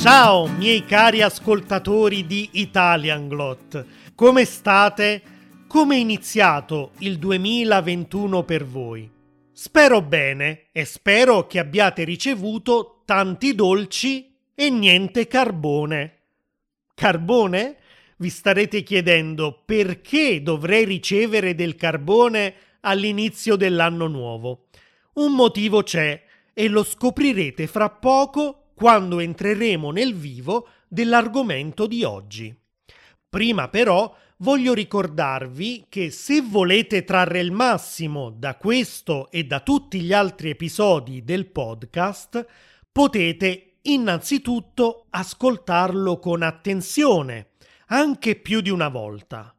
Ciao miei cari ascoltatori di Italian Glot, come state? Come è iniziato il 2021 per voi? Spero bene e spero che abbiate ricevuto tanti dolci e niente carbone. Carbone? Vi starete chiedendo perché dovrei ricevere del carbone all'inizio dell'anno nuovo. Un motivo c'è e lo scoprirete fra poco quando entreremo nel vivo dell'argomento di oggi. Prima però voglio ricordarvi che se volete trarre il massimo da questo e da tutti gli altri episodi del podcast, potete innanzitutto ascoltarlo con attenzione, anche più di una volta.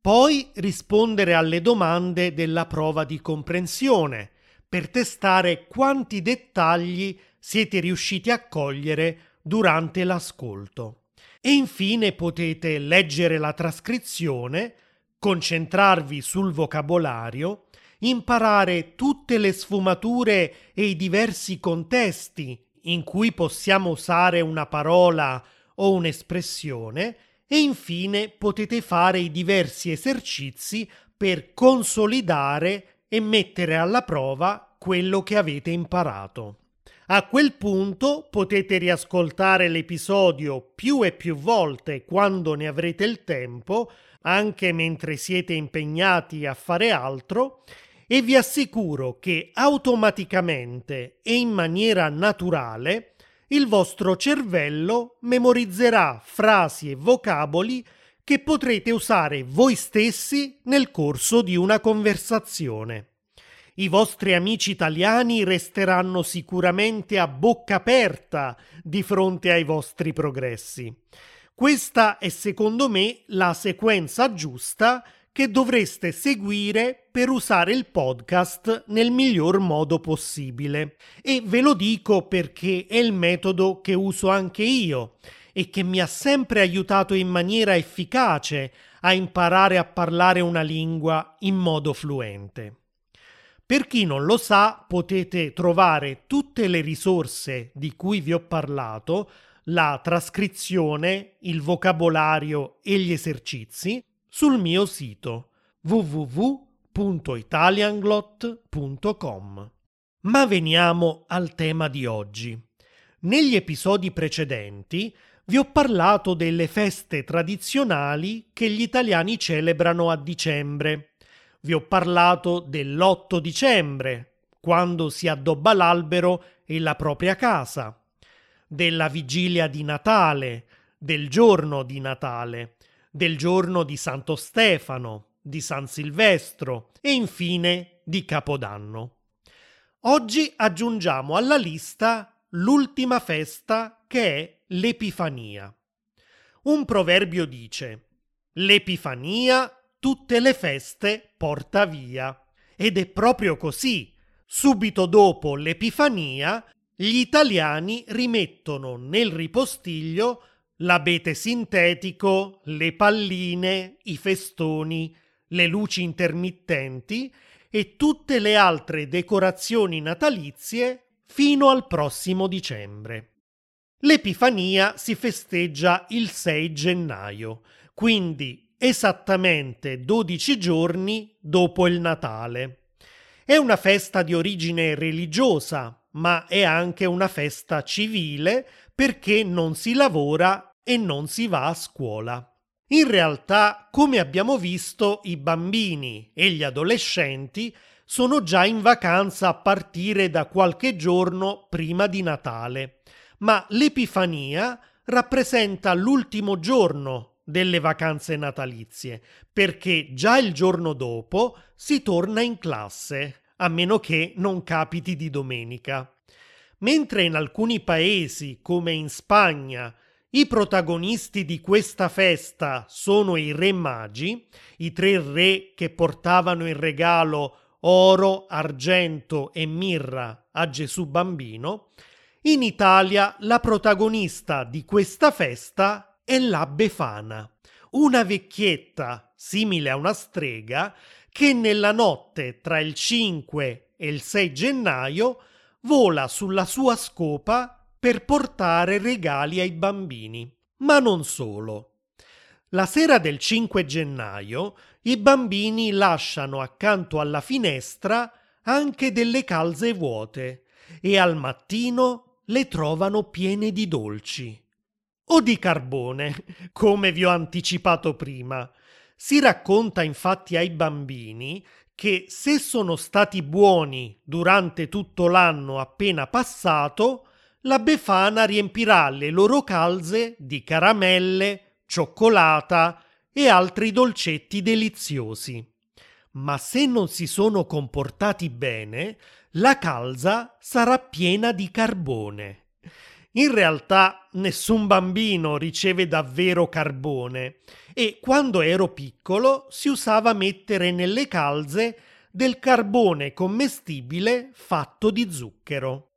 Poi rispondere alle domande della prova di comprensione per testare quanti dettagli siete riusciti a cogliere durante l'ascolto. E infine potete leggere la trascrizione, concentrarvi sul vocabolario, imparare tutte le sfumature e i diversi contesti in cui possiamo usare una parola o un'espressione e infine potete fare i diversi esercizi per consolidare e mettere alla prova quello che avete imparato. A quel punto potete riascoltare l'episodio più e più volte quando ne avrete il tempo, anche mentre siete impegnati a fare altro, e vi assicuro che automaticamente e in maniera naturale il vostro cervello memorizzerà frasi e vocaboli che potrete usare voi stessi nel corso di una conversazione. I vostri amici italiani resteranno sicuramente a bocca aperta di fronte ai vostri progressi. Questa è secondo me la sequenza giusta che dovreste seguire per usare il podcast nel miglior modo possibile. E ve lo dico perché è il metodo che uso anche io e che mi ha sempre aiutato in maniera efficace a imparare a parlare una lingua in modo fluente. Per chi non lo sa, potete trovare tutte le risorse di cui vi ho parlato, la trascrizione, il vocabolario e gli esercizi sul mio sito www.italianglot.com. Ma veniamo al tema di oggi. Negli episodi precedenti vi ho parlato delle feste tradizionali che gli italiani celebrano a dicembre vi ho parlato dell'8 dicembre, quando si addobba l'albero e la propria casa, della vigilia di Natale, del giorno di Natale, del giorno di Santo Stefano, di San Silvestro e infine di Capodanno. Oggi aggiungiamo alla lista l'ultima festa che è l'Epifania. Un proverbio dice L'Epifania tutte le feste porta via. Ed è proprio così. Subito dopo l'Epifania, gli italiani rimettono nel ripostiglio l'abete sintetico, le palline, i festoni, le luci intermittenti e tutte le altre decorazioni natalizie fino al prossimo dicembre. L'Epifania si festeggia il 6 gennaio, quindi esattamente 12 giorni dopo il Natale. È una festa di origine religiosa, ma è anche una festa civile perché non si lavora e non si va a scuola. In realtà, come abbiamo visto, i bambini e gli adolescenti sono già in vacanza a partire da qualche giorno prima di Natale, ma l'Epifania rappresenta l'ultimo giorno delle vacanze natalizie, perché già il giorno dopo si torna in classe, a meno che non capiti di domenica. Mentre in alcuni paesi, come in Spagna, i protagonisti di questa festa sono i re magi, i tre re che portavano in regalo oro, argento e mirra a Gesù bambino, in Italia la protagonista di questa festa è la Befana, una vecchietta simile a una strega che nella notte tra il 5 e il 6 gennaio vola sulla sua scopa per portare regali ai bambini, ma non solo. La sera del 5 gennaio i bambini lasciano accanto alla finestra anche delle calze vuote e al mattino le trovano piene di dolci. O di carbone, come vi ho anticipato prima. Si racconta infatti ai bambini che se sono stati buoni durante tutto l'anno appena passato, la Befana riempirà le loro calze di caramelle, cioccolata e altri dolcetti deliziosi. Ma se non si sono comportati bene, la calza sarà piena di carbone. In realtà nessun bambino riceve davvero carbone e quando ero piccolo si usava mettere nelle calze del carbone commestibile fatto di zucchero.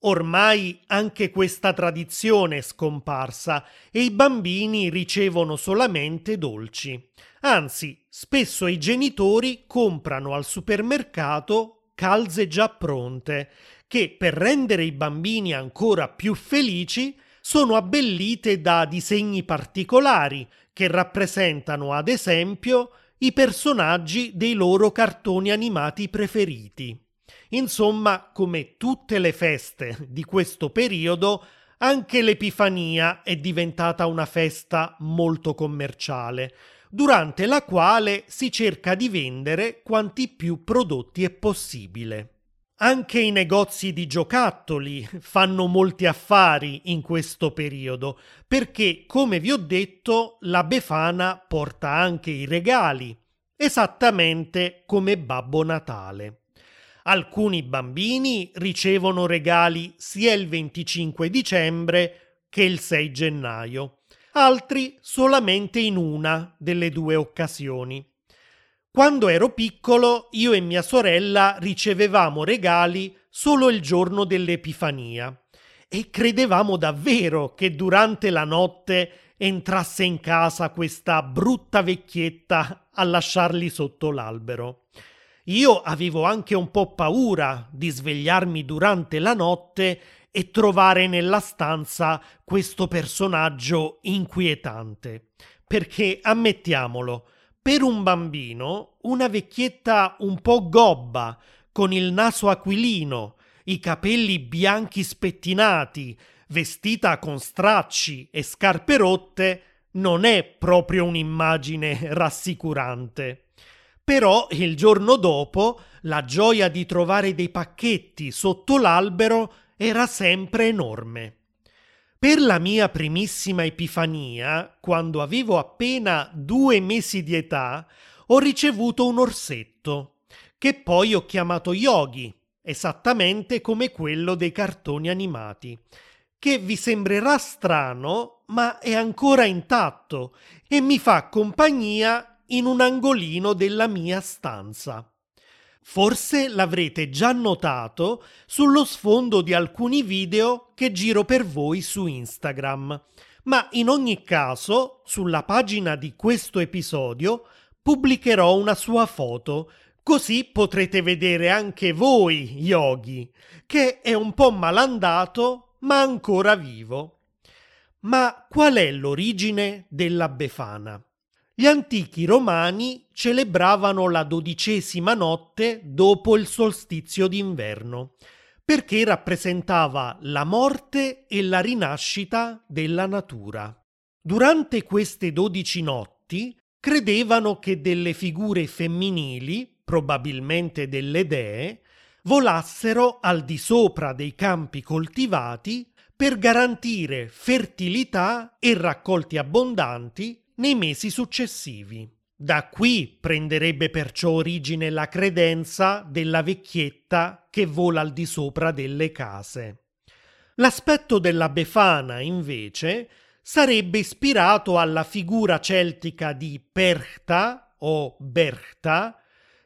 Ormai anche questa tradizione è scomparsa e i bambini ricevono solamente dolci. Anzi, spesso i genitori comprano al supermercato calze già pronte, che per rendere i bambini ancora più felici sono abbellite da disegni particolari che rappresentano ad esempio i personaggi dei loro cartoni animati preferiti. Insomma, come tutte le feste di questo periodo, anche l'Epifania è diventata una festa molto commerciale, durante la quale si cerca di vendere quanti più prodotti è possibile. Anche i negozi di giocattoli fanno molti affari in questo periodo, perché, come vi ho detto, la Befana porta anche i regali, esattamente come Babbo Natale. Alcuni bambini ricevono regali sia il 25 dicembre che il 6 gennaio, altri solamente in una delle due occasioni. Quando ero piccolo, io e mia sorella ricevevamo regali solo il giorno dell'Epifania e credevamo davvero che durante la notte entrasse in casa questa brutta vecchietta a lasciarli sotto l'albero. Io avevo anche un po' paura di svegliarmi durante la notte e trovare nella stanza questo personaggio inquietante. Perché, ammettiamolo, per un bambino, una vecchietta un po' gobba, con il naso aquilino, i capelli bianchi spettinati, vestita con stracci e scarpe rotte, non è proprio un'immagine rassicurante. Però il giorno dopo la gioia di trovare dei pacchetti sotto l'albero era sempre enorme. Per la mia primissima epifania, quando avevo appena due mesi di età, ho ricevuto un orsetto, che poi ho chiamato Yogi, esattamente come quello dei cartoni animati, che vi sembrerà strano, ma è ancora intatto e mi fa compagnia in un angolino della mia stanza. Forse l'avrete già notato sullo sfondo di alcuni video che giro per voi su Instagram, ma in ogni caso sulla pagina di questo episodio pubblicherò una sua foto, così potrete vedere anche voi Yogi, che è un po' malandato ma ancora vivo. Ma qual è l'origine della Befana? Gli antichi romani celebravano la dodicesima notte dopo il solstizio d'inverno, perché rappresentava la morte e la rinascita della natura. Durante queste dodici notti credevano che delle figure femminili, probabilmente delle dee, volassero al di sopra dei campi coltivati per garantire fertilità e raccolti abbondanti nei mesi successivi. Da qui prenderebbe perciò origine la credenza della vecchietta che vola al di sopra delle case. L'aspetto della Befana, invece, sarebbe ispirato alla figura celtica di Perchta o Berchta,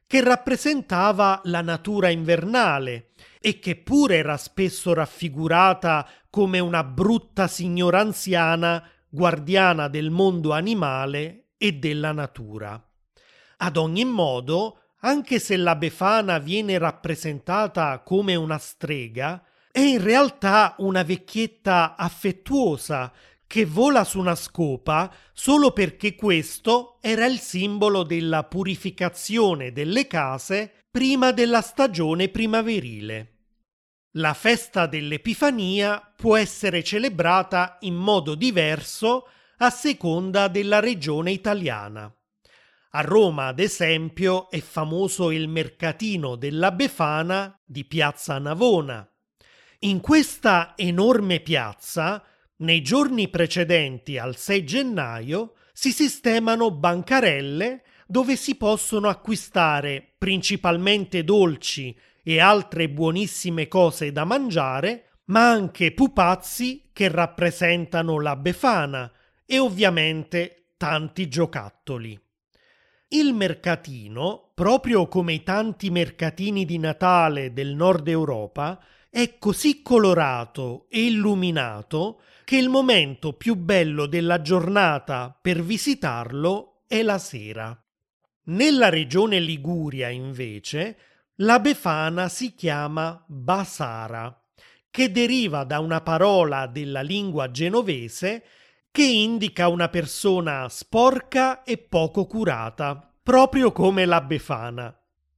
che rappresentava la natura invernale e che pure era spesso raffigurata come una brutta signora anziana guardiana del mondo animale e della natura. Ad ogni modo, anche se la Befana viene rappresentata come una strega, è in realtà una vecchietta affettuosa che vola su una scopa solo perché questo era il simbolo della purificazione delle case prima della stagione primaverile. La festa dell'Epifania può essere celebrata in modo diverso a seconda della regione italiana. A Roma, ad esempio, è famoso il mercatino della Befana di Piazza Navona. In questa enorme piazza nei giorni precedenti al 6 gennaio si sistemano bancarelle dove si possono acquistare principalmente dolci e altre buonissime cose da mangiare, ma anche pupazzi che rappresentano la Befana e ovviamente tanti giocattoli. Il mercatino, proprio come i tanti mercatini di Natale del nord Europa, è così colorato e illuminato che il momento più bello della giornata per visitarlo è la sera. Nella regione Liguria, invece, la Befana si chiama Basara, che deriva da una parola della lingua genovese che indica una persona sporca e poco curata, proprio come la Befana.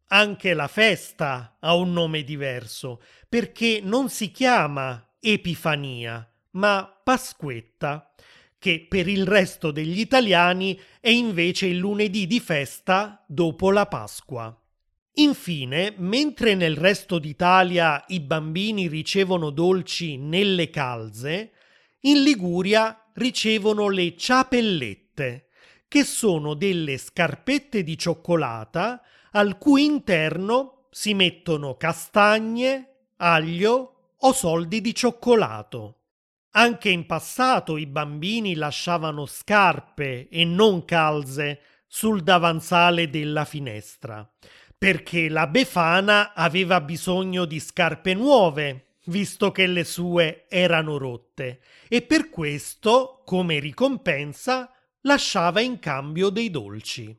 Anche la festa ha un nome diverso, perché non si chiama Epifania, ma Pasquetta, che per il resto degli italiani è invece il lunedì di festa dopo la Pasqua. Infine, mentre nel resto d'Italia i bambini ricevono dolci nelle calze, in Liguria ricevono le ciapellette, che sono delle scarpette di cioccolata al cui interno si mettono castagne, aglio o soldi di cioccolato. Anche in passato i bambini lasciavano scarpe e non calze sul davanzale della finestra, perché la Befana aveva bisogno di scarpe nuove, visto che le sue erano rotte, e per questo, come ricompensa, lasciava in cambio dei dolci.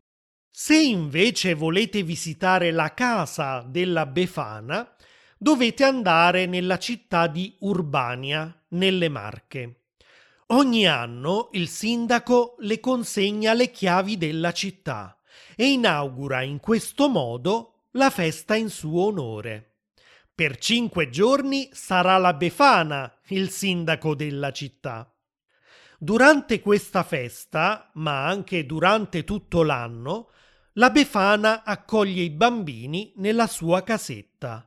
Se invece volete visitare la casa della Befana, dovete andare nella città di Urbania, nelle Marche. Ogni anno il sindaco le consegna le chiavi della città e inaugura in questo modo la festa in suo onore. Per cinque giorni sarà la Befana il sindaco della città. Durante questa festa, ma anche durante tutto l'anno, la Befana accoglie i bambini nella sua casetta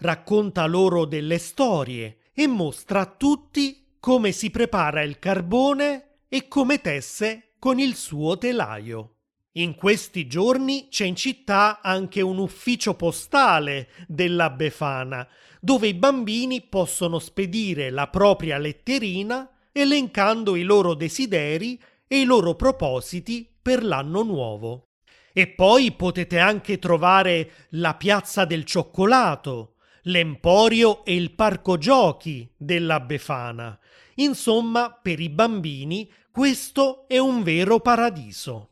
racconta loro delle storie e mostra a tutti come si prepara il carbone e come tesse con il suo telaio. In questi giorni c'è in città anche un ufficio postale della Befana, dove i bambini possono spedire la propria letterina elencando i loro desideri e i loro propositi per l'anno nuovo. E poi potete anche trovare la piazza del cioccolato, l'emporio e il parco giochi della Befana. Insomma, per i bambini questo è un vero paradiso.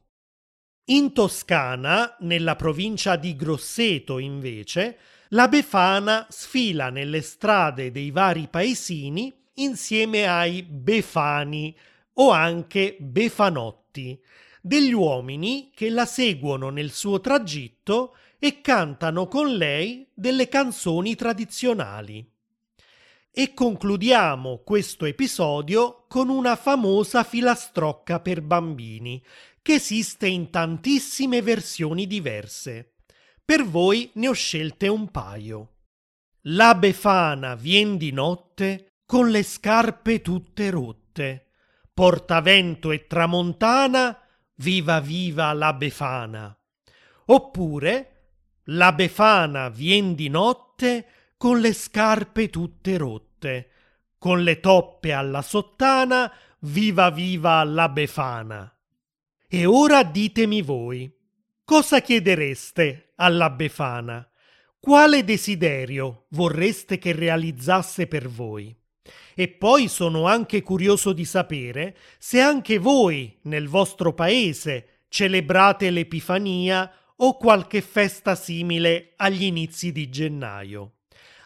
In Toscana, nella provincia di Grosseto, invece, la Befana sfila nelle strade dei vari paesini insieme ai Befani o anche Befanotti, degli uomini che la seguono nel suo tragitto e cantano con lei delle canzoni tradizionali. E concludiamo questo episodio con una famosa filastrocca per bambini, che esiste in tantissime versioni diverse. Per voi ne ho scelte un paio. La Befana vien di notte con le scarpe tutte rotte. Portavento e tramontana, viva viva la Befana. Oppure la Befana vien di notte con le scarpe tutte rotte, con le toppe alla sottana, viva viva la Befana. E ora ditemi voi, cosa chiedereste alla Befana? Quale desiderio vorreste che realizzasse per voi? E poi sono anche curioso di sapere se anche voi nel vostro paese celebrate l'Epifania o qualche festa simile agli inizi di gennaio.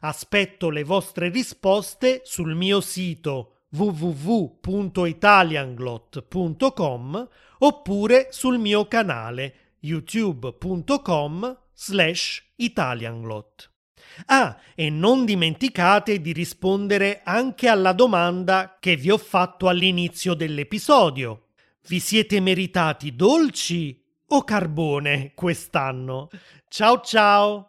Aspetto le vostre risposte sul mio sito www.italianglot.com oppure sul mio canale youtube.com slash italianglot. Ah, e non dimenticate di rispondere anche alla domanda che vi ho fatto all'inizio dell'episodio. Vi siete meritati dolci o carbone quest'anno? Ciao ciao!